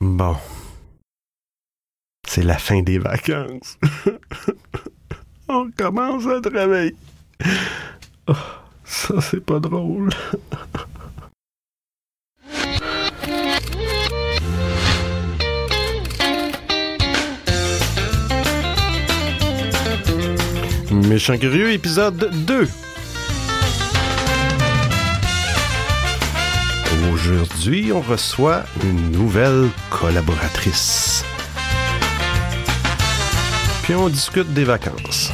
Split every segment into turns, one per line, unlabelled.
Bon. C'est la fin des vacances. On commence à travailler. Oh, ça, c'est pas drôle. Méchant Curieux, épisode 2. Aujourd'hui, on reçoit une nouvelle collaboratrice. Puis on discute des vacances.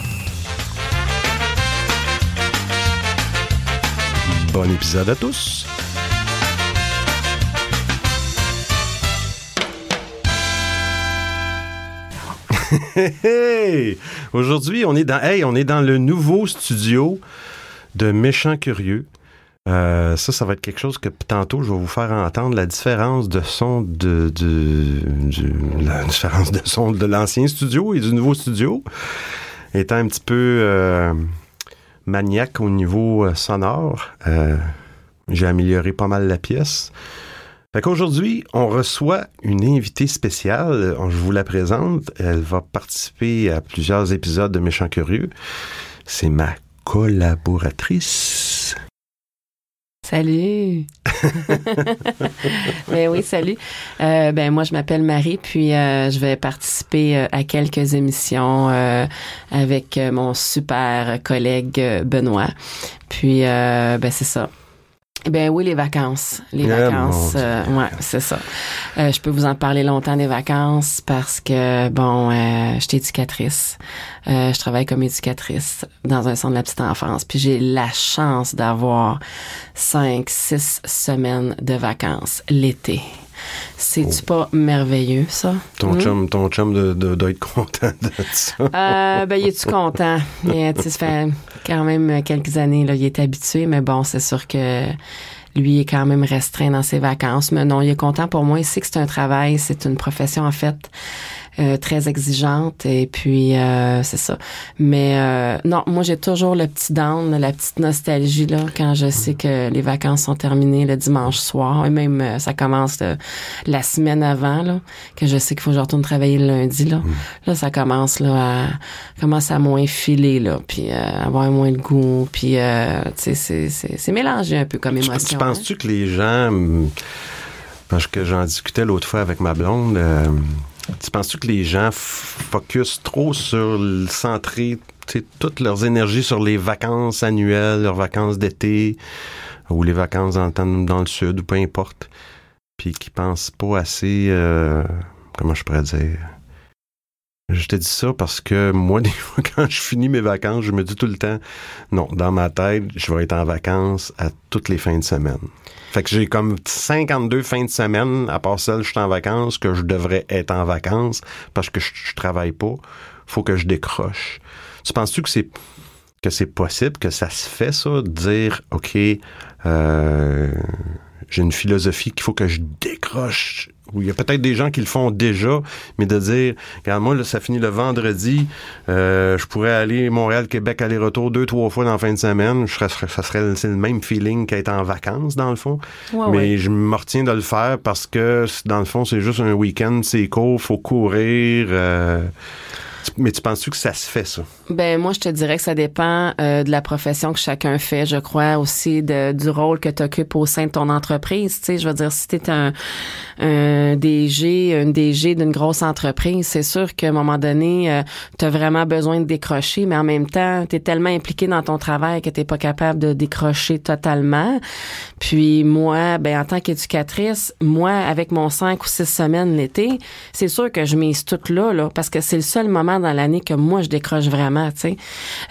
Bon épisode à tous. Hey! Aujourd'hui, on est dans hey, on est dans le nouveau studio de Méchant Curieux. Euh, ça, ça va être quelque chose que tantôt je vais vous faire entendre la différence de son de, la différence de son de l'ancien studio et du nouveau studio. Étant un petit peu euh, maniaque au niveau euh, sonore, j'ai amélioré pas mal la pièce. Fait qu'aujourd'hui, on reçoit une invitée spéciale. Je vous la présente. Elle va participer à plusieurs épisodes de Méchants Curieux. C'est ma collaboratrice.
Salut! ben oui, salut. Euh, ben moi, je m'appelle Marie, puis euh, je vais participer euh, à quelques émissions euh, avec mon super collègue Benoît. Puis, euh, ben c'est ça. Ben oui, les vacances. Les
Ah,
vacances, euh, ouais, c'est ça. Euh, je peux vous en parler longtemps des vacances parce que, bon, euh, je suis éducatrice. Euh, je travaille comme éducatrice dans un centre de la petite enfance. Puis j'ai la chance d'avoir cinq, six semaines de vacances l'été. C'est-tu pas merveilleux, ça?
Ton
Hmm?
chum, ton chum de- de- doit être content de ça.
Euh, ben, il est-tu content? Mais, quand même quelques années, là, il est habitué, mais bon, c'est sûr que lui est quand même restreint dans ses vacances. Mais non, il est content pour moi. Il sait que c'est un travail, c'est une profession, en fait, euh, très exigeante. Et puis, euh, c'est ça. Mais euh, non, moi, j'ai toujours le petit down, la petite nostalgie, là, quand je sais que les vacances sont terminées le dimanche soir. Et même, euh, ça commence la semaine avant, là, que je sais qu'il faut que je retourne travailler le lundi, là. Là, ça commence là à commence à moins filer là, puis euh, avoir moins de goût, puis euh, tu sais c'est c'est c'est mélangé un peu comme
Tu,
émotion.
tu penses-tu que les gens, hum, parce que j'en discutais l'autre fois avec ma blonde, euh, tu penses-tu que les gens f- focus trop sur le centrer toutes leurs énergies sur les vacances annuelles, leurs vacances d'été, ou les vacances dans, dans le sud, ou peu importe, puis qui pensent pas assez, euh, comment je pourrais dire, je te dis ça parce que moi, des fois, quand je finis mes vacances, je me dis tout le temps, non, dans ma tête, je vais être en vacances à toutes les fins de semaine. Fait que j'ai comme 52 fins de semaine, à part celle où je suis en vacances, que je devrais être en vacances parce que je, je travaille pas. Faut que je décroche. Tu penses-tu que c'est que c'est possible, que ça se fait, ça, de dire, OK, euh, j'ai une philosophie qu'il faut que je décroche. Ou il y a peut-être des gens qui le font déjà, mais de dire, regarde, moi, là, ça finit le vendredi, euh, je pourrais aller Montréal-Québec aller-retour deux, trois fois dans la fin de semaine. Je serais, ça serait c'est le même feeling qu'être en vacances, dans le fond.
Ouais,
mais
ouais.
je me retiens de le faire parce que, dans le fond, c'est juste un week-end, c'est court, faut courir. euh, mais tu penses-tu que ça se fait, ça?
Ben moi je te dirais que ça dépend euh, de la profession que chacun fait. Je crois aussi de, du rôle que tu occupes au sein de ton entreprise. Tu sais, je veux dire si tu es un, un DG, une DG d'une grosse entreprise, c'est sûr qu'à un moment donné, tu as vraiment besoin de décrocher, mais en même temps, tu es tellement impliqué dans ton travail que tu pas capable de décrocher totalement. Puis moi, ben en tant qu'éducatrice, moi avec mon cinq ou six semaines l'été, c'est sûr que je mise tout là là parce que c'est le seul moment dans l'année que moi je décroche vraiment, tu sais.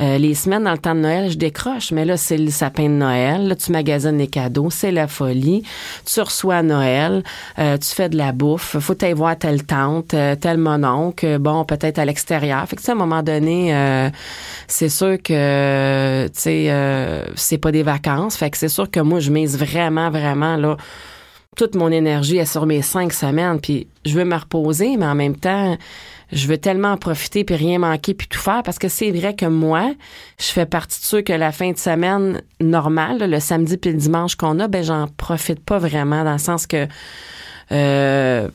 Euh, les semaines dans le temps de Noël, je décroche, mais là c'est le sapin de Noël, là tu magasines les cadeaux, c'est la folie. Tu reçois Noël, euh, tu fais de la bouffe, faut aller voir telle tante, euh, tel mononcle, bon peut-être à l'extérieur. Fait que tu sais, à un moment donné, c'est sûr que tu sais c'est pas des vacances, fait que c'est sûr que moi je mise vraiment vraiment là toute mon énergie est sur mes cinq semaines, puis je veux me reposer, mais en même temps, je veux tellement en profiter puis rien manquer puis tout faire parce que c'est vrai que moi, je fais partie de ceux que la fin de semaine normale, le samedi puis le dimanche qu'on a, ben j'en profite pas vraiment dans le sens que euh,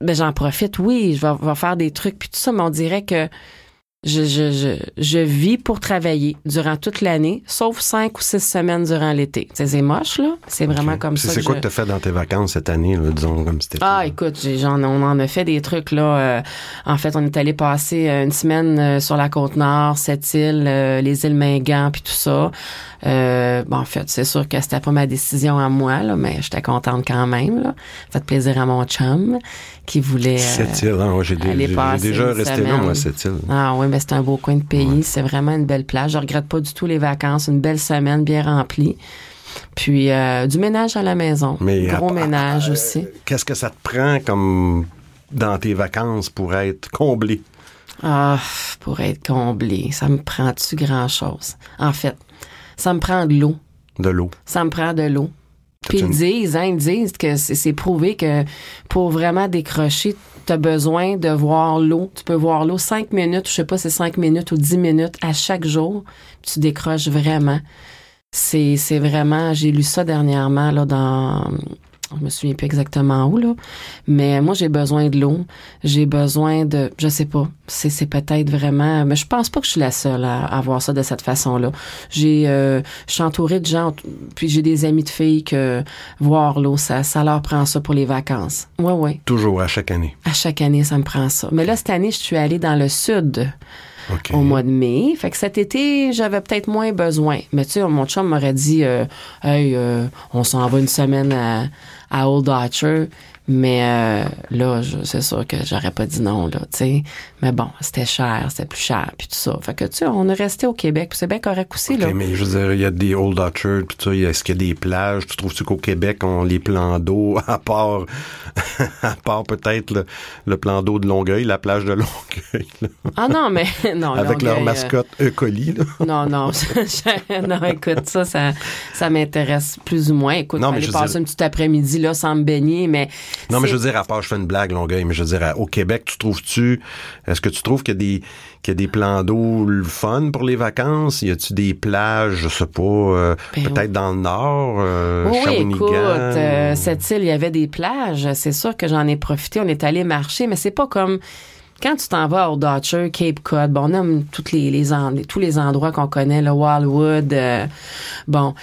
ben j'en profite, oui, je vais, vais faire des trucs puis tout ça, mais on dirait que je, je, je, je vis pour travailler durant toute l'année, sauf cinq ou six semaines durant l'été. C'est moche, là. C'est vraiment comme ça.
c'est quoi que tu as fait dans tes vacances cette année, là, disons, comme c'était.
Ah, écoute, j'en, on en a fait des trucs là. euh, en fait, on est allé passer euh, une semaine euh, sur la côte nord, cette île, euh, les îles Mingan, puis tout ça. Euh, bon, en fait, c'est sûr que c'était pas ma décision à moi, là, mais j'étais contente quand même. Là. Ça fait plaisir à mon chum qui voulait. euh,
Cette île, hein, ouais, j'ai déjà resté là, moi, cette île.
Ah oui, mais c'est un beau coin de pays. C'est vraiment une belle plage. Je regrette pas du tout les vacances. Une belle semaine bien remplie. Puis euh, du ménage à la maison.
Mais
Gros
à-
ménage
euh,
aussi.
Qu'est-ce que ça te prend comme dans tes vacances pour être comblé?
Ah, pour être comblé, ça me prend-tu grand-chose? En fait, ça me prend de l'eau.
De l'eau.
Ça me prend de l'eau. Puis ils disent, hein, ils disent que c'est prouvé que pour vraiment décrocher, tu as besoin de voir l'eau. Tu peux voir l'eau cinq minutes, je sais pas, c'est cinq minutes ou dix minutes à chaque jour. Tu décroches vraiment. C'est c'est vraiment, j'ai lu ça dernièrement là dans je me souviens plus exactement où là, mais moi j'ai besoin de l'eau, j'ai besoin de je sais pas, c'est c'est peut-être vraiment mais je pense pas que je suis la seule à, à voir ça de cette façon-là. J'ai euh, je suis entourée de gens puis j'ai des amis de filles que voir l'eau ça ça leur prend ça pour les vacances. Ouais ouais.
Toujours à chaque année.
À chaque année, ça me prend ça. Mais là, cette année, je suis allée dans le sud au mois de mai. Fait que cet été, j'avais peut-être moins besoin. Mais tu sais, mon chum m'aurait dit, euh, hey, euh, on s'en va une semaine à, à Old Archer. Mais euh, là, je- c'est sûr que j'aurais pas dit non, là, tu sais. Mais bon, c'était cher, c'était plus cher, puis tout ça. Fait que, tu sais, on est resté au Québec, puis c'est bien correct aussi, là.
OK, mais je veux dire, il y a des Old Orchard, puis tout ça. Est-ce qu'il y a des plages? Tu trouves-tu qu'au Québec, on les plans d'eau, à part, à part peut-être le, le plan d'eau de Longueuil, la plage de Longueuil, là,
Ah non, mais non.
avec leur
Longueuil, euh,
mascotte E. coli, là.
Non, non, non, écoute, ça, ça, ça m'intéresse plus ou moins. Écoute,
Non, mais je
passer
dire-
un petit après-midi là sans me baigner, mais
Non, mais je veux dire, à part, je fais une blague, Longueuil, mais je veux dire, au Québec, tu trouves-tu, est-ce que tu trouves qu'il y a des, qu'il y a des plans d'eau fun pour les vacances? Y a-tu des plages, je sais pas, euh,
Ben
peut-être dans le nord, euh,
Oui, écoute, euh, cette île, il y avait des plages. C'est sûr que j'en ai profité. On est allé marcher, mais c'est pas comme quand tu t'en vas au Dutcher, Cape Cod. Bon, on aime toutes les, tous les endroits qu'on connaît, le Wildwood. euh, bon,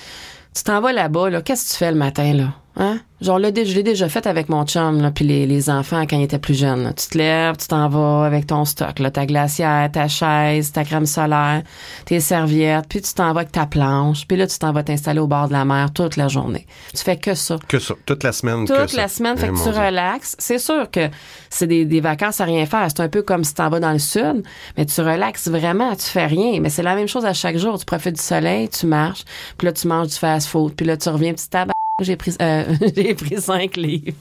tu t'en vas là-bas. Là, Qu'est-ce que tu fais le matin là? Hein? Genre là, je l'ai déjà fait avec mon chum, là, puis les, les enfants quand ils étaient plus jeunes. là. Tu te lèves, tu t'en vas avec ton stock, là, ta glacière, ta chaise, ta crème solaire, tes serviettes, puis tu t'en vas avec ta planche, puis là, tu t'en vas t'installer au bord de la mer toute la journée. Tu fais que ça.
Que ça, toute la semaine. que
Toute
ça.
la semaine, fait
Eh,
que tu relaxes. C'est sûr que c'est des, des vacances à rien faire. C'est un peu comme si tu t'en vas dans le sud, mais tu relaxes vraiment, tu fais rien. Mais c'est la même chose à chaque jour. Tu profites du soleil, tu marches, puis là, tu manges du fast-food, puis là, tu reviens, petit tabac. J'ai pris, euh, j'ai pris cinq livres.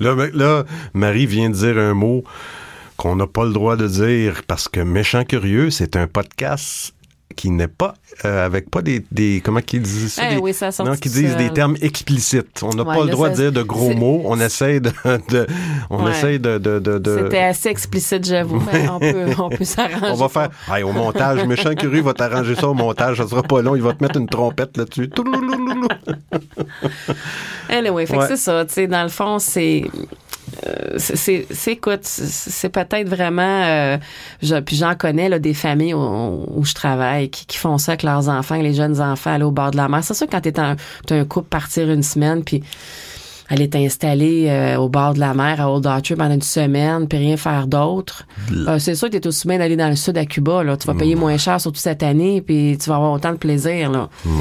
Là, ben, là, Marie vient de dire un mot qu'on n'a pas le droit de dire parce que Méchant Curieux, c'est un podcast qui n'est pas euh, avec pas des, des comment qu'ils disent ça
Eh
des-
oui, ça
non qui disent des termes explicites on n'a
Ouais,
pas le droit de dire de gros mots on essaye de, de- on
Ouais.
essaye de de, de,
C'était assez explicite, j'avoue, on peut, on peut s'arranger.
on va faire hey, au montage méchant curieux va t'arranger ça au montage ça sera pas long il va te mettre une trompette là-dessus.
Anyway, fait
Ouais.
que c'est ça, tu sais, dans le fond, c'est. Euh, c'est- c'est, écoute, c'est- peut-être vraiment, euh, je- puis j'en connais là, des familles où, où je travaille qui, qui font ça avec leurs enfants, les jeunes enfants, aller au bord de la mer. C'est sûr que quand t'es un, t'as un couple partir une semaine, puis aller t'installer euh, au bord de la mer à Old Archer pendant une semaine, puis rien faire d'autre. Euh, c'est sûr que t'es aussi bien d'aller dans le sud à Cuba, là. Tu vas payer moins cher, surtout cette année, puis tu vas avoir autant de plaisir, là.
Ouais.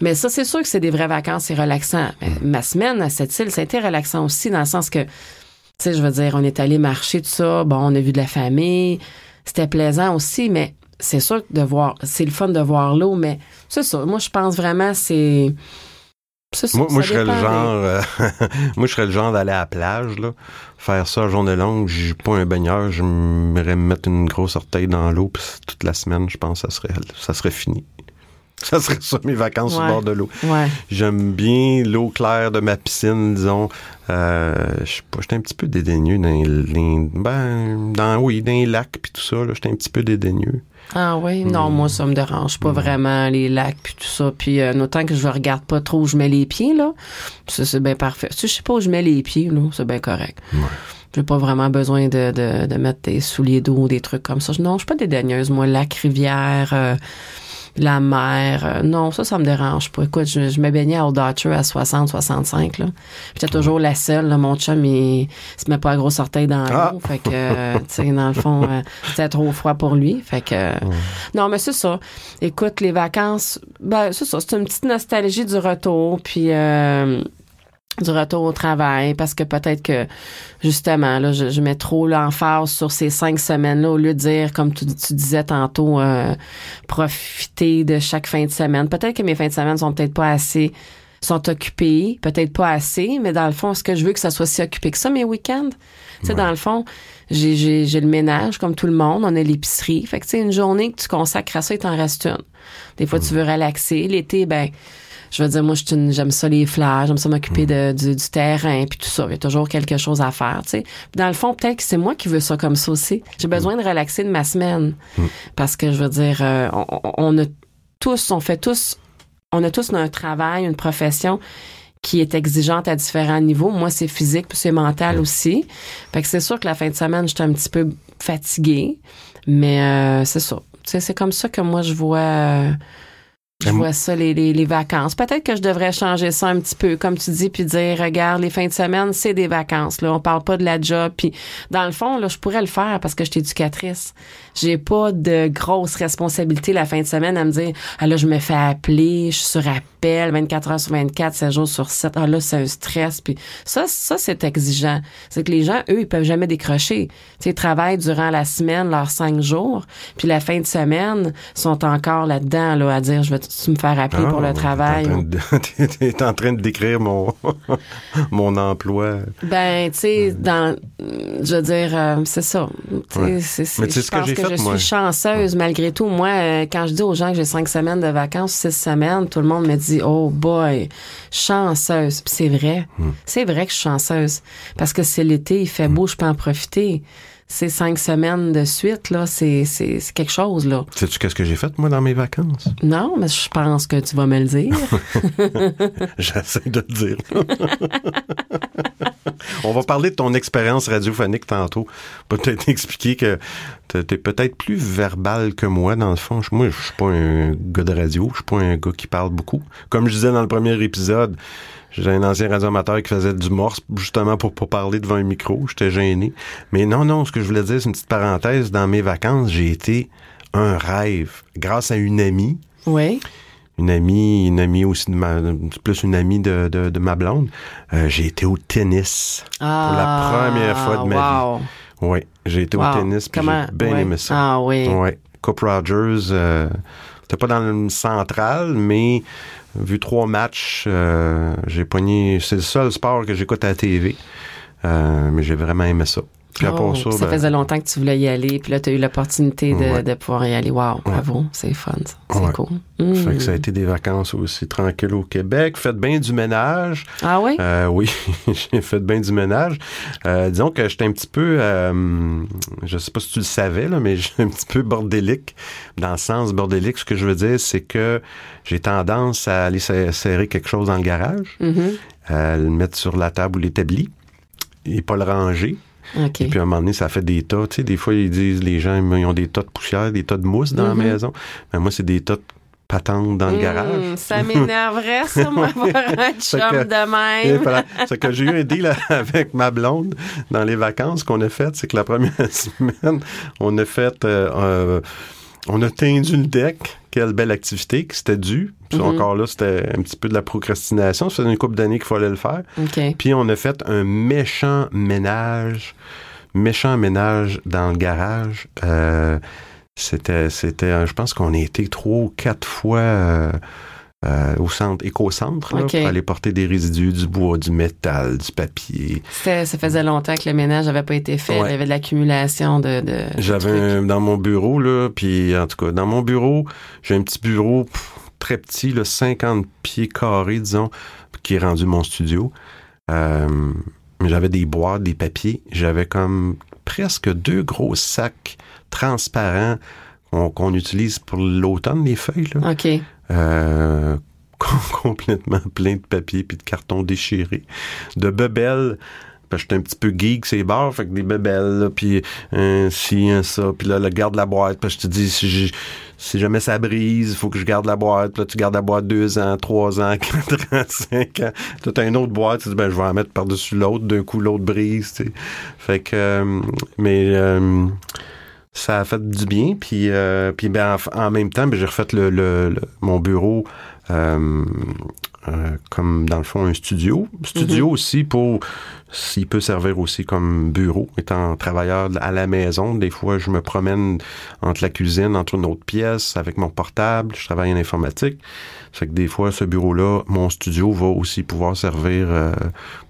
Mais ça, c'est sûr que c'est des vraies vacances, c'est relaxant. Mais Ma semaine à cette île, ça a été relaxant aussi, dans le sens que, sais, je veux dire, on est allé marcher, tout ça, bon, on a vu de la famille, c'était plaisant aussi, mais c'est sûr que de voir, c'est le fun de voir l'eau, mais c'est ça. Moi, je pense vraiment, c'est. ça,
Moi, moi je serais le genre, euh, moi, je serais le genre d'aller à la plage, là, faire ça à journée longue. Je suis pas un baigneur, je me me mettre une grosse orteille dans l'eau, puis toute la semaine, je pense, que ça serait, ça serait fini. Ça serait ça, mes vacances
Ouais.
au bord de l'eau.
Ouais.
J'aime bien l'eau claire de ma piscine, disons. Euh, je sais pas, j'étais un petit peu dédaigneux dans les, ben, dans, oui, dans les lacs puis tout ça, j'étais un petit peu dédaigneux.
Ah oui, non,
Hmm.
moi ça me dérange pas vraiment les lacs puis tout ça. Puis euh, autant que je regarde pas trop où je mets les pieds là, ça c'est bien parfait. Si je sais pas où je mets les pieds là, c'est bien correct.
Ouais.
J'ai pas vraiment besoin de, de, de mettre des souliers d'eau ou des trucs comme ça. Non, je suis pas dédaigneuse. Moi, lac, rivière, euh, la mer, euh, non, ça, ça me dérange pas. Écoute, je, je me baignais à Old Archer à 60, 65, là. J'étais toujours la seule, là. Mon chum, il, se met pas à gros orteil dans l'eau.
Ah!
Fait que, euh, tu sais, dans le fond, euh, c'était trop froid pour lui. Fait que, euh, non, mais c'est ça. Écoute, les vacances, ben, c'est ça. C'est une petite nostalgie du retour. Puis, euh, du retour au travail parce que peut-être que justement là je, je mets trop l'emphase sur ces cinq semaines là au lieu de dire comme tu, tu disais tantôt euh, profiter de chaque fin de semaine. Peut-être que mes fins de semaine sont peut-être pas assez sont occupées. Peut-être pas assez mais dans le fond est-ce que je veux que ça soit si occupé que ça mes week-ends? Tu sais dans le fond j'ai, j'ai, j'ai le ménage comme tout le monde. On a l'épicerie. Fait que tu sais une journée que tu consacres à ça il t'en reste une. Des fois tu veux relaxer. L'été ben je veux dire, moi, je suis une- j'aime ça les fleurs, j'aime ça m'occuper de, du, du terrain, puis tout ça. Il y a toujours quelque chose à faire, tu sais. Dans le fond, peut-être que c'est moi qui veux ça comme ça aussi. J'ai besoin de relaxer de ma semaine. Parce que, je veux dire, euh, on, on- a tous, on fait tous, on a tous un travail, une profession qui est exigeante à différents niveaux. Moi, c'est physique, puis c'est mental aussi. Fait que c'est sûr que la fin de semaine, j'étais un petit peu fatiguée. Mais euh, c'est ça. Tu sais, c'est comme ça que moi, je vois... euh, je vois ça, les, les, les vacances. Peut-être que je devrais changer ça un petit peu, comme tu dis, puis dire, regarde, les fins de semaine, c'est des vacances. Là, on parle pas de la job. Puis, dans le fond, là, je pourrais le faire parce que je suis éducatrice. J'ai pas de grosse responsabilité la fin de semaine à me dire, ah là, je me fais appeler, je suis sur appel, 24 heures sur 24, 7 jours sur 7. Ah là, c'est un stress. Puis ça, ça, c'est exigeant. C'est que les gens, eux, ils peuvent jamais décrocher. Tu sais, ils travaillent durant la semaine, leurs cinq jours, puis la fin de semaine, sont encore là-dedans, là, à dire, je vais tu me faire appeler pour
Ah,
le travail.
T'es en, de- en train de décrire mon, mon emploi.
Ben, tu sais, dans, je veux dire, euh, c'est ça.
Ouais.
c'est-
Mais tu sais ce que j'ai fait,
je
moi?
suis chanceuse malgré tout. Moi, euh, quand je dis aux gens que j'ai cinq semaines de vacances, six semaines, tout le monde me dit, oh boy, chanceuse. C'est vrai.
Hmm.
C'est vrai que je suis chanceuse. Parce que c'est l'été, il fait beau, je peux en profiter. Ces cinq semaines de suite, là, c'est, c'est, c'est quelque chose, là.
Sais-tu qu'est-ce que j'ai fait, moi, dans mes vacances?
Non, mais je pense que tu vas me le dire.
J'essaie de le dire. On va parler de ton expérience radiophonique tantôt. Peut-être expliquer que t'es peut-être plus verbal que moi, dans le fond. Moi, je suis pas un gars de radio. Je suis pas un gars qui parle beaucoup. Comme je disais dans le premier épisode, j'ai un ancien radioamateur qui faisait du morse justement pour pas parler devant un micro. J'étais gêné. Mais non, non, ce que je voulais dire, c'est une petite parenthèse. Dans mes vacances, j'ai été un rêve. Grâce à une amie
oui.
une amie, une amie aussi de ma, plus une amie de, de, de ma blonde. Euh, j'ai été au tennis
Ah,
la première fois de ma
wow.
vie. Oui, j'ai été
Wow.
au tennis puis j'ai bien
ouais.
aimé ça.
Ah oui.
Ouais, Coupe Rogers, euh, c'était pas dans le central, mais vu trois matchs, euh, j'ai pogné. C'est le seul sport que j'écoute à la TV, euh, mais j'ai vraiment aimé ça. Puis à part
Oh,
ça,
ça
ben,
faisait longtemps que tu voulais y aller, puis là, tu as eu l'opportunité de,
Ouais.
de pouvoir y aller. Wow, bravo, c'est fun, c'est
Ouais.
cool. Mm.
fait que ça a été des vacances aussi tranquilles au Québec. Faites bien du ménage.
Ah oui?
Euh, oui, j'ai fait bien du ménage. Euh, disons que j'étais un petit peu, euh, je sais pas si tu le savais, là, mais j'étais un petit peu bordélique. Dans le sens bordélique, ce que je veux dire, c'est que j'ai tendance à aller serrer quelque chose dans le garage,
Mhm.
à le mettre sur la table ou l'établi et pas le ranger. Et puis à un moment donné, ça fait des tas. Tu sais, des fois, ils disent, les gens, ils ont des tas de poussière, des tas de mousse dans la maison. Mais moi, c'est des tas de patentes dans le
Mm,
garage.
Ça m'énerverait, ça, moi, avoir un chum de même.
voilà. C'est que j'ai eu un deal avec ma blonde dans les vacances qu'on a faites. C'est que la première semaine, on a fait, euh, euh, on a tendu le deck. Quelle belle activité, que c'était dû. Puis
Mhm.
encore là, c'était un petit peu de la procrastination. Ça faisait une couple d'années qu'il fallait le faire. Puis on a fait un méchant ménage, méchant ménage dans le garage. Euh, c'était, c'était, je pense qu'on a été trois ou quatre fois euh, euh, au centre, éco-centre, là,
OK.
pour aller porter des résidus, du bois, du métal, du papier.
Ça faisait longtemps que le ménage n'avait pas été fait.
Ouais.
Il y avait de l'accumulation de, de,
J'avais dans mon bureau, là, puis en tout cas, dans mon bureau, j'ai un petit bureau pff, très petit, là, 50 pieds carrés, disons, qui est rendu mon studio. Euh, j'avais des boîtes, des papiers. J'avais comme presque deux gros sacs transparents qu'on utilise pour l'automne, les feuilles. Là.
OK.
Euh, complètement plein de papier puis de carton déchiré, de bebelles parce que j'étais un petit peu geek ces bars, fait que des bebelles, là, puis un ci, un ça, puis là, le garde la boîte, parce que je te dis, si, si jamais ça brise, il faut que je garde la boîte, puis là, tu gardes la boîte deux ans, trois ans, quatre ans, cinq ans, tu as une autre boîte, tu dis, ben, je vais en mettre par-dessus l'autre, d'un coup, l'autre brise, tu sais. Fait que, euh, mais... Euh, ça a fait du bien. Puis, euh, puis ben, en, même temps, ben, j'ai refait le, le, mon bureau euh, euh, comme dans le fond un studio. Studio mm-hmm. aussi pour s'il peut servir aussi comme bureau. Étant travailleur à la maison, des fois je me promène entre la cuisine, entre une autre pièce avec mon portable. Je travaille en informatique. Fait que des fois, ce bureau-là, mon studio va aussi pouvoir servir, euh,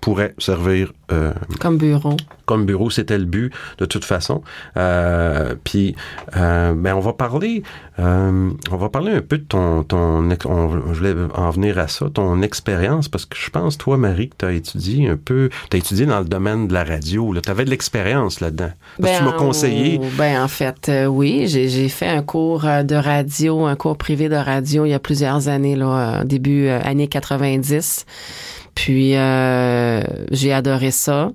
pourrait servir
euh, comme bureau.
Comme bureau, c'était le but de toute façon. Euh, puis, ben, on va parler, on va parler un peu de ton, ton, je voulais en venir à ça, ton expérience, parce que je pense, toi, Marie, que tu as étudié un peu, tu as étudié dans le domaine de la radio. Tu avais de l'expérience là-dedans.
Ben,
tu m'as conseillé.
Ben, en fait, oui, j'ai fait un cours de radio, un cours privé de radio il y a plusieurs années là, début euh, années 90. Puis euh, j'ai adoré ça.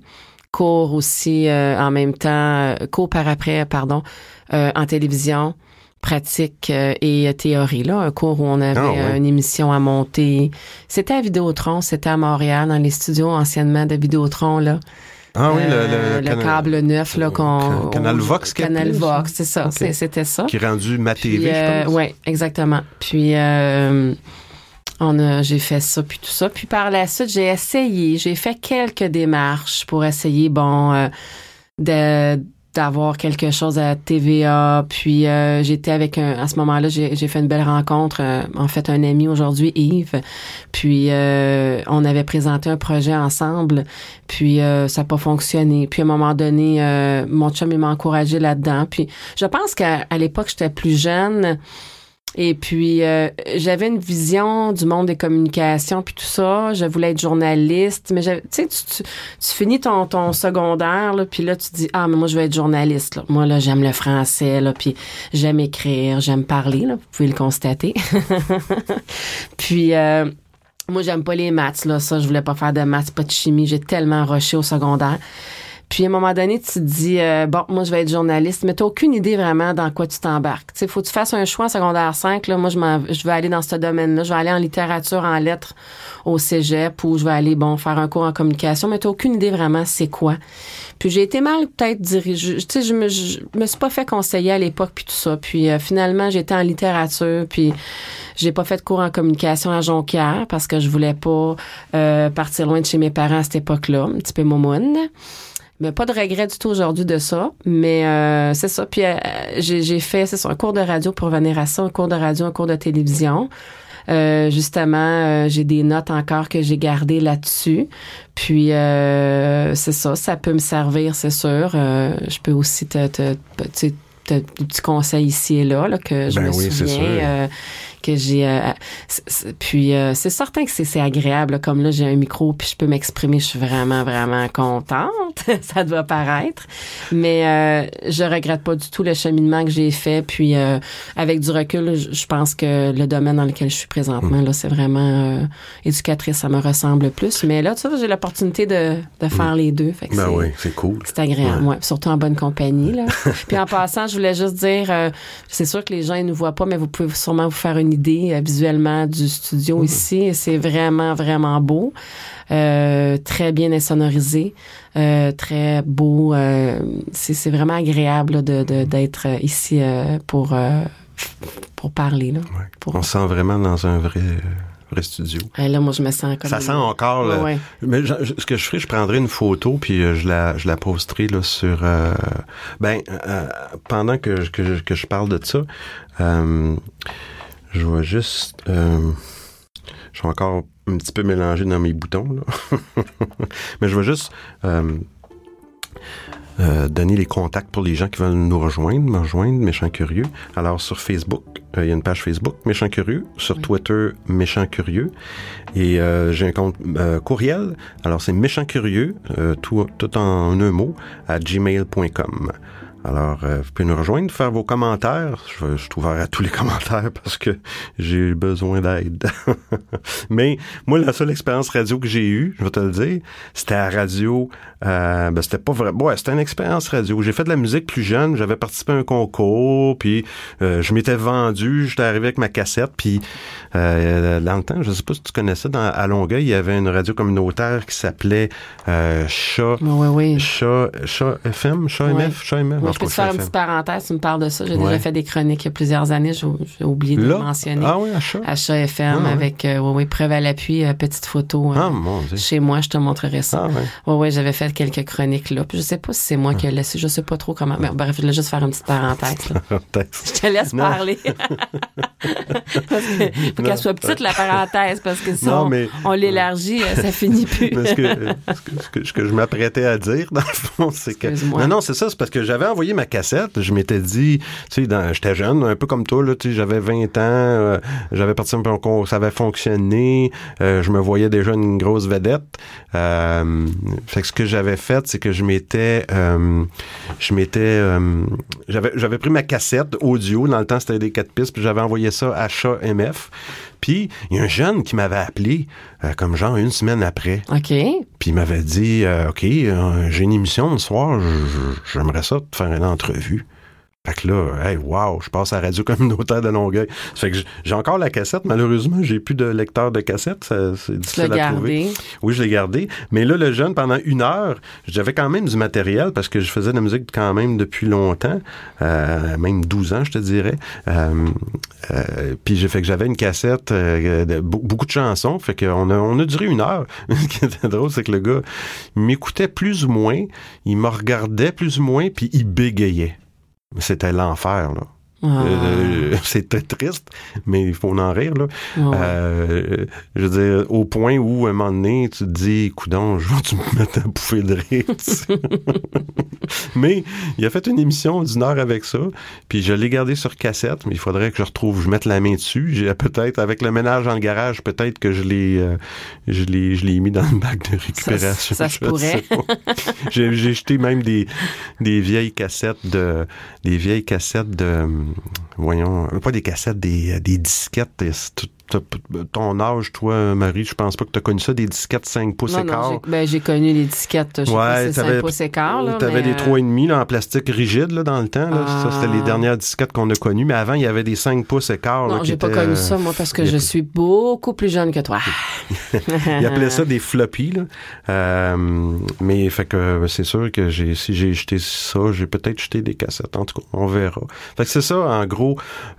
Cours aussi euh, en même temps, cours par après, pardon, en télévision pratique et théorie là, un cours où on avait ah, une émission à monter. C'était à Vidéotron, c'était à Montréal dans les studios anciennement de Vidéotron là.
Ah oui, le,
le, câble neuf là qu'on
Canal Vox
Canal Vox, c'est ça, c'était ça.
Qui est rendu ma TV, je
pense. Oui, exactement. Puis euh, on a, j'ai fait ça puis tout ça. Puis par la suite, j'ai essayé, j'ai fait quelques démarches pour essayer, bon, euh, de d'avoir quelque chose à TVA. Puis euh, j'étais avec un, à ce moment-là, j'ai, fait une belle rencontre. Euh, en fait, un ami aujourd'hui, Yves. Puis euh, on avait présenté un projet ensemble. Puis ça n'a pas fonctionné. Puis à un moment donné, mon chum il m'a encouragé là-dedans. Puis je pense qu'à l'époque, j'étais plus jeune. Et puis, euh, j'avais une vision du monde des communications, puis tout ça. Je voulais être journaliste, mais tu sais, tu, finis ton, ton secondaire, là, puis là, tu dis, ah, mais moi, je veux être journaliste. Là. Moi, là, j'aime le français, là, puis j'aime écrire, j'aime parler, là, vous pouvez le constater. puis... Euh, moi, j'aime pas les maths, là. Ça, je voulais pas faire de maths, pas de chimie. J'ai tellement rushé au secondaire. Puis à un moment donné, tu te dis euh, bon, moi je vais être journaliste, mais tu aucune idée vraiment dans quoi tu t'embarques. Tu sais, faut que tu fasses un choix en secondaire 5 là, moi je je vais aller dans ce domaine-là, je vais aller en littérature en lettres au cégep ou je vais aller bon faire un cours en communication, mais tu aucune idée vraiment c'est quoi. Puis j'ai été mal peut-être dirigée, tu sais je me je, me suis pas fait conseiller à l'époque puis tout ça. Puis euh, finalement, j'étais en littérature puis j'ai pas fait de cours en communication à Jonquière parce que je voulais pas euh, partir loin de chez mes parents à cette époque-là, un petit peu momoune. Mais pas de regret du tout aujourd'hui de ça. Mais euh, c'est ça. Puis euh, j'ai fait, c'est ça, un cours de radio pour venir à ça, un cours de radio, un cours de télévision. Euh, justement, j'ai des notes encore que j'ai gardées là-dessus. Puis c'est ça, ça peut me servir, c'est sûr. je peux aussi te, te, te, te des petits conseils ici et là, là que je
ben
me
oui,
souviens que j'ai. Euh, puis euh, c'est certain que c'est agréable. comme là, j'ai un micro puis je peux m'exprimer. Je suis vraiment, vraiment contente. ça doit paraître. Mais euh, je regrette pas du tout le cheminement que j'ai fait. Puis avec du recul, je pense que le domaine dans lequel je suis présentement, là, c'est vraiment éducatrice. Ça me ressemble plus. Mais là, tu sais, j'ai l'opportunité de, de faire les deux.
Fait ben oui, c'est cool.
C'est agréable, ouais. Surtout en bonne compagnie. Là. puis en passant, je voulais juste dire, c'est sûr que les gens ne nous voient pas, mais vous pouvez sûrement vous faire une idée euh, visuellement du studio mhm. ici. C'est vraiment, vraiment beau. Euh, très bien insonorisé, euh, très beau. c'est vraiment agréable d'être ici pour, pour parler. Là,
On sent vraiment dans un vrai vrai studio.
là, moi, je me sens comme...
Ça sent encore... Mais ce que je ferai, je prendrai une photo, puis je la, je la posterai là, sur... ben, pendant que, que, que, je parle de ça, je vais juste. Euh, je suis encore un petit peu mélangé dans mes boutons, là. Mais je vais juste. Euh, euh, donner les contacts pour les gens qui veulent nous rejoindre, me rejoindre, Méchant Curieux. Alors, sur Facebook, il y a une page Facebook, Méchant Curieux. Sur Twitter, Méchant Curieux. Et j'ai un compte courriel. Alors, c'est Méchant Curieux, tout, tout en un mot, à gmail.com. Alors, euh, vous pouvez nous rejoindre, faire vos commentaires. Je, je suis ouvert à tous les commentaires parce que j'ai besoin d'aide. Mais moi, la seule expérience radio que j'ai eue, je vais te le dire, c'était à radio. Euh, ben, c'était pas vrai. Ouais, c'était une expérience radio. J'ai fait de la musique plus jeune. J'avais participé à un concours, puis euh, je m'étais vendu. J'étais arrivé avec ma cassette, puis euh, dans le temps, je sais pas si tu connaissais, dans, à Longueuil, il y avait une radio communautaire qui s'appelait euh, Chat,
oui, oui.
Chat, Chat FM, Chat MF, Chat MF.
Je peux te faire une petite parenthèse, tu me parles de ça. J'ai déjà fait des chroniques il y a plusieurs années, j'ai oublié de le mentionner.
Ah oui, achat.
Achat FM ah, avec euh, oui, oui, preuve à l'appui, euh, petite photo.
Euh, ah, mon Dieu.
Chez moi, je te montrerai ça. Ah, oui, oui, ouais, j'avais fait quelques chroniques là. Puis je sais pas si c'est moi qui ai laissé, je sais pas trop comment. Mais bref, je voulais juste faire une petite parenthèse. je te laisse parler. Il faut qu'elle soit petite, la parenthèse, parce que si on, on l'élargit, ça finit plus.
ce, que, ce, que, ce, que, je m'apprêtais à dire, dans le fond, c'est que. Non, non, c'est ça, c'est parce que j'avais envoyé ma cassette, je m'étais dit, tu sais, j'étais jeune, un peu comme toi, là, tu sais, j'avais 20 ans, euh, j'avais participé un concours, ça avait fonctionné, euh, je me voyais déjà une grosse vedette. Euh, fait que ce que j'avais fait, c'est que je m'étais, je m'étais, j'avais, j'avais pris ma cassette audio, dans le temps c'était des quatre pistes, puis j'avais envoyé ça à Chat MF. Puis il y a un jeune qui m'avait appelé, comme genre une semaine après.
OK.
Puis il m'avait dit, OK, j'ai une émission ce soir, j'aimerais ça te faire une entrevue. Fait que là, hey, wow, je passe à la radio communautaire de Longueuil. Fait que j'ai encore la cassette. Malheureusement, j'ai plus de lecteur de cassette. C'est difficile à trouver. Oui, je l'ai gardé. Mais là, le jeune, pendant une heure, j'avais quand même du matériel parce que je faisais de la musique quand même depuis longtemps. Euh, même 12 ans, je te dirais. Euh, euh, puis j'ai fait que j'avais une cassette, de, beaucoup de chansons. Fait qu'on a, on a duré une heure. Ce qui était drôle, c'est que le gars m'écoutait plus ou moins. Il me regardait plus ou moins, puis il bégayait. C'était l'enfer, là. Ah. Euh, c'est très triste, mais il faut en rire. Là. Euh, je veux dire, au point où, à un moment donné, tu te dis, coudon, je vais tu me mettre à bouffer de rire. mais il a fait une émission d'une heure avec ça, puis je l'ai gardé sur cassette, mais il faudrait que je retrouve, je mette la main dessus. J'ai peut-être, avec le ménage dans le garage, peut-être que je l'ai, euh, je l'ai, je l'ai mis dans le bac de récupération.
Ça, se pourrait.
j'ai, j'ai jeté même des, des vieilles cassettes de, des vieilles cassettes de voyons, pas des cassettes, des, des disquettes, tout, ton âge, toi, Marie, je pense pas que tu as connu ça, des disquettes 5 pouces non, écart.
Non, ben, j'ai connu les disquettes, je ouais, sais pas 5 pouces écart.
Tu avais des 3,5 en plastique rigide là, dans le temps. Là. Ça, c'était les ah. dernières disquettes qu'on a connues. Mais avant, il y avait des 5 pouces écart.
Non, j'ai pas connu ça, moi, parce que je suis beaucoup plus jeune que toi.
il appelait ça des floppies. Là. Euh, mais fait que c'est sûr que j'ai, si j'ai jeté ça, j'ai peut-être jeté des cassettes. En tout cas, on verra. Fait que c'est ça, en gros,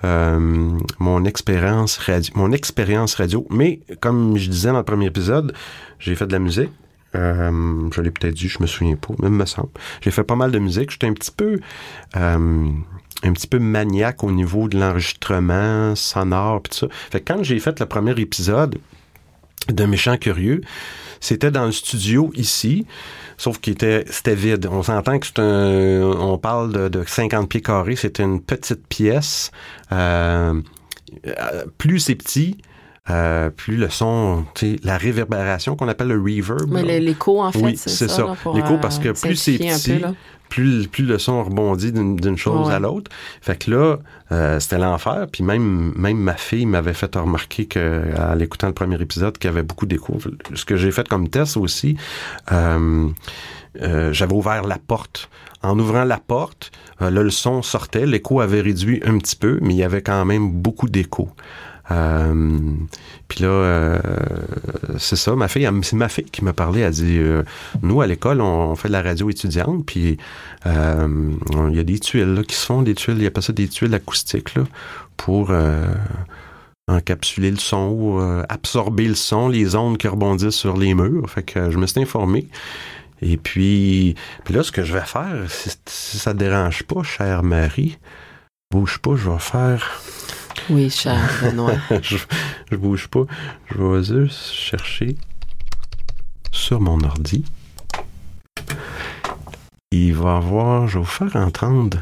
euh, mon expérience radio. Mon expérience radio. Mais comme je disais dans le premier épisode, j'ai fait de la musique. Euh, je l'ai peut-être dit, je me souviens pas, même me semble. J'ai fait pas mal de musique. J'étais un petit peu euh, un petit peu maniaque au niveau de l'enregistrement sonore pis ça. Fait que quand j'ai fait le premier épisode de Méchant Curieux, c'était dans le studio ici, sauf qu'il était c'était vide. On s'entend que c'est un on parle de, de 50 pieds carrés, c'était une petite pièce. Euh, euh, plus c'est petit, euh, plus le son, la réverbération qu'on appelle le reverb.
Mais l'écho, en fait,
oui, c'est ça. L'écho, parce que plus c'est petit, plus, plus le son rebondit d'une chose à l'autre. Fait que là, c'était l'enfer. Puis même, même ma fille m'avait fait remarquer qu'en l'écoutant le premier épisode, qu'il y avait beaucoup d'écho. Ce que j'ai fait comme test aussi, j'avais ouvert la porte. En ouvrant la porte, là, le son sortait, l'écho avait réduit un petit peu, mais il y avait quand même beaucoup d'écho. Euh, puis là, euh, c'est ça, ma fille, c'est ma fille qui m'a parlé, elle dit, euh, nous à l'école, on, fait de la radio étudiante, puis il y a des tuiles là, qui se font, des tuiles, il y a pas ça des tuiles acoustiques là, pour encapsuler le son absorber le son, les ondes qui rebondissent sur les murs. Fait que je me suis informé. Et puis, puis là, ce que je vais faire, si, si ça te dérange pas, chère Marie, bouge pas, je vais faire
oui, cher Benoît.
je, je bouge pas. Je vais juste chercher sur mon ordi. il va avoir, je vais vous faire entendre,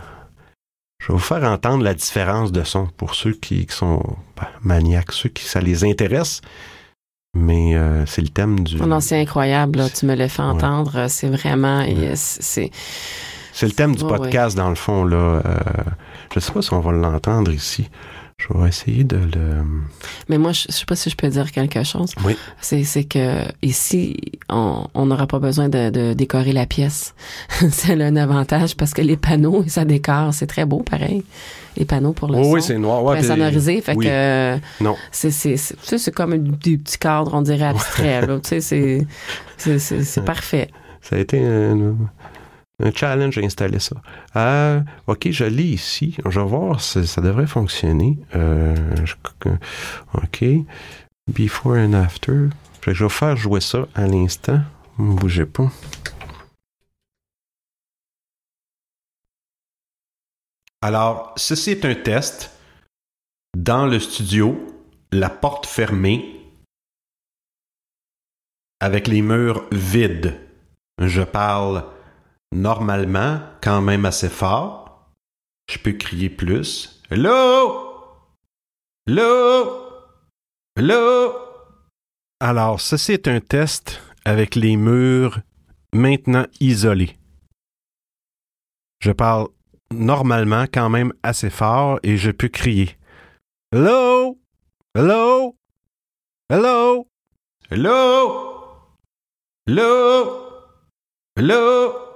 je vais vous faire entendre la différence de son pour ceux qui, sont ben, maniaques, ceux qui ça les intéresse. Mais euh, c'est le thème du.
Non, c'est incroyable. Là. Tu me l'as fait entendre. C'est vraiment. C'est.
C'est le thème du podcast, dans le fond. Là. Euh, je ne sais pas si on va l'entendre ici. Je vais essayer de le.
Mais moi, je, ne sais pas si je peux dire quelque chose.
Oui.
C'est, que ici, on n'aura pas besoin de, décorer la pièce. c'est un avantage parce que les panneaux, ça décore. C'est très beau, pareil. Les panneaux pour le son.
Oui, c'est noir. Ouais,
sonorisé. Fait que. Non. C'est, c'est, c'est, comme des petits cadres, on dirait abstraits. tu sais, c'est, c'est, parfait.
Ça a été un challenge à installer ça. Euh, OK, je lis ici. Je vais voir si ça devrait fonctionner. Euh, OK. Before and after. Je vais faire jouer ça à l'instant. Ne bougez pas. Alors, ceci est un test. Dans le studio, la porte fermée, avec les murs vides. Je parle normalement quand même assez fort. Je peux crier plus. Hello! Hello! Hello! Alors, ceci est un test avec les murs maintenant isolés. Je parle normalement quand même assez fort et je peux crier. Hello! Hello! Hello! Hello! Hello! Hello!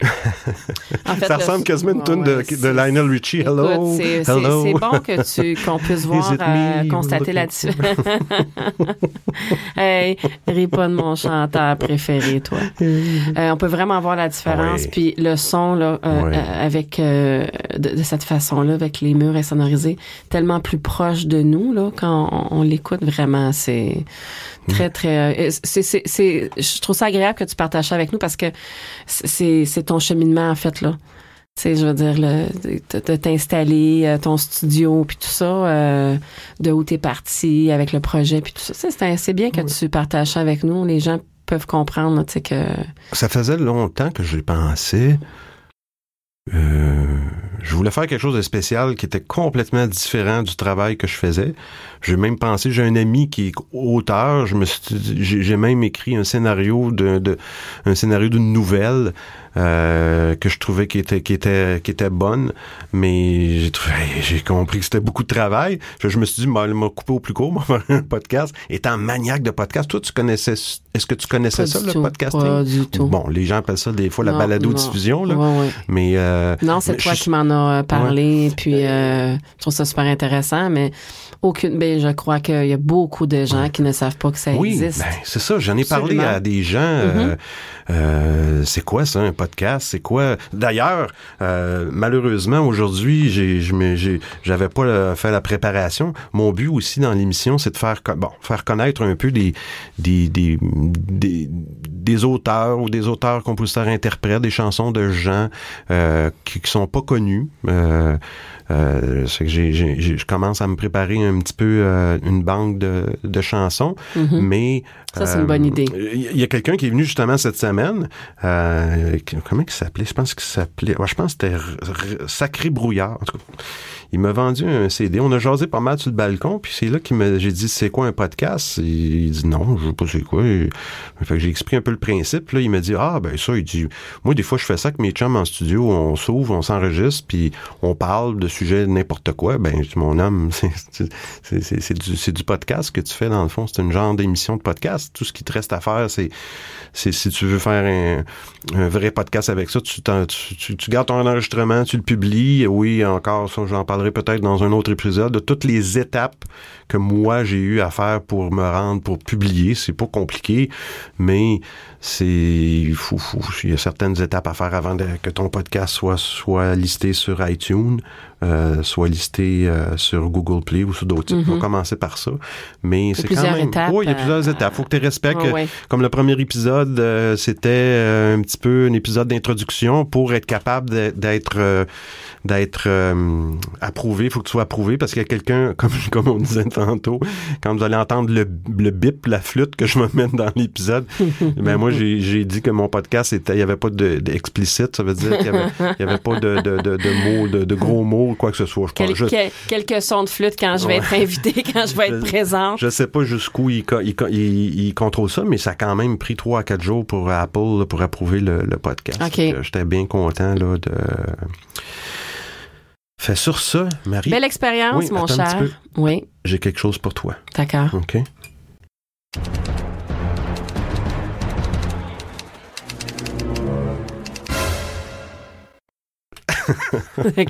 ça ressemble quasiment à une tune de, de, Lionel Richie. Hello,
c'est, bon que tu, qu'on puisse voir, euh, constater la différence. hey, ris pas de mon chanteur préféré, toi. Euh, on peut vraiment voir la différence. Puis le son, là, euh, avec, de, de, cette façon-là, avec les murs insonorisés, tellement plus proche de nous, là, quand on, on l'écoute vraiment, c'est Très, très. Euh, c'est, c'est, c'est, je trouve ça agréable que tu partages ça avec nous parce que c'est ton cheminement, en fait, là. Tu sais, je veux dire, le, de, t'installer, euh, ton studio, puis tout ça, euh, de où t'es parti avec le projet, puis tout ça. C'est, c'est bien que tu partages ça avec nous. Les gens peuvent comprendre, tu sais, que...
Ça faisait longtemps que j'ai pensé... Euh, je voulais faire quelque chose de spécial qui était complètement différent du travail que je faisais. J'ai même pensé, j'ai un ami qui est auteur, je me j'ai même écrit un scénario de, de un scénario d'une nouvelle euh, que je trouvais qui était qui était qui était bonne, mais j'ai trouvé j'ai compris que c'était beaucoup de travail. Je, me suis dit, m'a coupé au plus court, m'a faire un podcast. Étant maniaque de podcast, toi tu connaissais, est-ce que tu connaissais ça le podcasting?
Pas du tout.
Bon, les gens appellent ça des fois la balado diffusion là, mais
euh, non, c'est toi qui m'en as euh, parlé, puis je trouve ça super intéressant, mais aucune. Ben, je crois qu'il y a beaucoup de gens qui ne savent pas que ça
oui,
existe.
Ben, c'est ça. J'en ai parlé à des gens. Mm-hmm. Euh, c'est quoi ça, un podcast? C'est quoi? D'ailleurs, euh, malheureusement, aujourd'hui, j'ai, j'avais pas fait la préparation. Mon but aussi dans l'émission, c'est de faire, bon, faire connaître un peu des, des, des, des, auteurs ou des auteurs, compositeurs, interprètes, des chansons de gens euh, qui, sont pas connus. Euh, euh, c'est que j'ai, je commence à me préparer un petit peu euh, une banque de, de chansons,
mm-hmm.
mais
ça c'est une bonne idée.
Il y a quelqu'un qui est venu justement cette semaine. Euh, comment il s'appelait? Je pense qu'il s'appelait. je pense que c'était Sacré Brouillard. En tout cas, il m'a vendu un CD. On a jasé pas mal sur le balcon, puis c'est là que j'ai dit c'est quoi un podcast? Il dit non, je sais pas c'est quoi. Que j'ai expliqué un peu le principe. Là, il m'a dit ah ben ça, il dit moi des fois je fais ça avec mes chums en studio, on s'ouvre, on s'enregistre, puis on parle de sujets n'importe quoi. Ben mon homme, c'est du, du podcast que tu fais dans le fond. C'est une genre d'émission de podcast. Tout ce qui te reste à faire, c'est si tu veux faire un, vrai podcast avec ça, tu, tu, tu, gardes ton enregistrement, tu le publies. Oui, encore, ça, j'en parlerai peut-être dans un autre épisode de toutes les étapes que moi j'ai eu à faire pour me rendre, pour publier. C'est pas compliqué, mais c'est il y a certaines étapes à faire avant que ton podcast soit soit listé sur iTunes, euh, soit listé euh, sur Google Play ou sur d'autres sites. On va mm-hmm. commencer par ça, mais c'est quand même
étapes,
il y a plusieurs
euh,
étapes. Faut que tu respectes comme le premier épisode, c'était un petit peu un épisode d'introduction pour être capable d'être d'être euh, approuvé. Il faut que tu sois approuvé parce qu'il y a quelqu'un, comme, comme on disait tantôt, quand vous allez entendre le, le bip, la flûte que je me mets dans l'épisode, ben moi, j'ai, j'ai dit que mon podcast, était, il n'y avait pas de, d'explicite. Ça veut dire qu'il n'y avait, avait pas de, de, de, de mots, de, de gros mots ou quoi que ce soit. Je
Quel-
pense.
Quelques sons de flûte quand je vais
Ouais.
être invitée, quand je vais être
Je-
présente.
Je sais pas jusqu'où il, il, il- il contrôle ça, mais ça a quand même pris trois à quatre jours pour Apple là, pour approuver le, le podcast.
OK.
Fait que J'étais bien content là, de. Fait sur ça, Marie,
Belle expérience,
Oui,
mon cher. Oui,
j'ai quelque chose pour toi.
d'accord.
OK?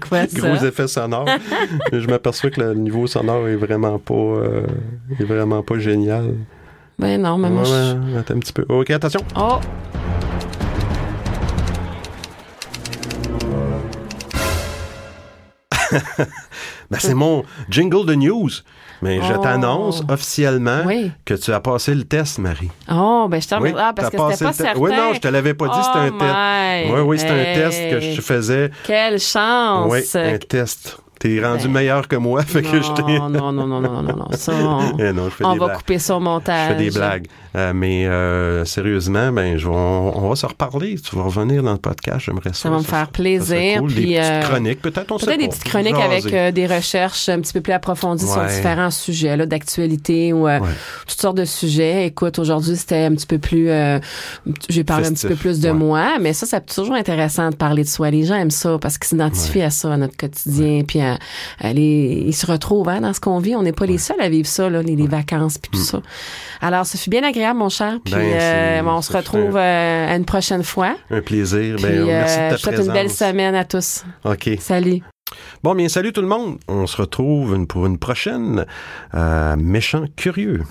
Quoi ça?
Gros effet sonore. je m'aperçois que le niveau sonore est vraiment pas, euh, est vraiment pas génial.
Ben non, mais moi, je...
Ouais, ouais, attends un petit peu. OK, attention.
Oh!
Ben, c'est mon jingle de news. Mais je
Oh.
t'annonce officiellement
Oui.
que tu as passé le test, Marie.
Oh, ben je t'en
Oui,
Ah, parce que c'était pas certain.
Oui, non, je te l'avais pas dit, c'était un
Oh
test. Oui, oui, c'est un test que je faisais.
Quelle chance!
Oui, un test. T'es rendu
Ben,
meilleur que moi, fait que je t'ai.
non, non, non, non, non, non, non, ça, on,
Eh non,
on va
blagues.
couper ça au
Je
montage.
fais des blagues. Euh, mais euh, sérieusement, ben, je on, on va se reparler. Tu vas revenir dans le podcast. J'aimerais ça.
Ça va me faire plaisir,
cool.
puis,
des petites
euh,
chroniques, peut-être. On sait
Peut-être des petites chroniques
Jaser.
avec des recherches un petit peu plus approfondies sur différents sujets là, d'actualité ou
Ouais.
toutes sortes de sujets. Écoute, aujourd'hui, c'était un petit peu plus... J'ai parlé un petit
Festif,
peu plus de
ouais.
moi, mais ça, c'est toujours intéressant de parler de soi. Les gens aiment ça parce qu'ils s'identifient à ça, à notre quotidien, puis à les- ils se retrouvent hein, dans ce qu'on vit. On n'est pas les seuls à vivre ça, là, les, les vacances, puis tout ça. Alors, ça fut bien agréable, mon cher. Puis
Mm. Ben,
euh, on se retrouve euh, à une prochaine fois.
Un plaisir.
Puis,
Ben, merci de
euh,
ta
je souhaite une belle semaine à tous.
OK.
Salut.
Bon, bien, salut tout le monde. On se retrouve pour une prochaine euh, Méchant Curieux.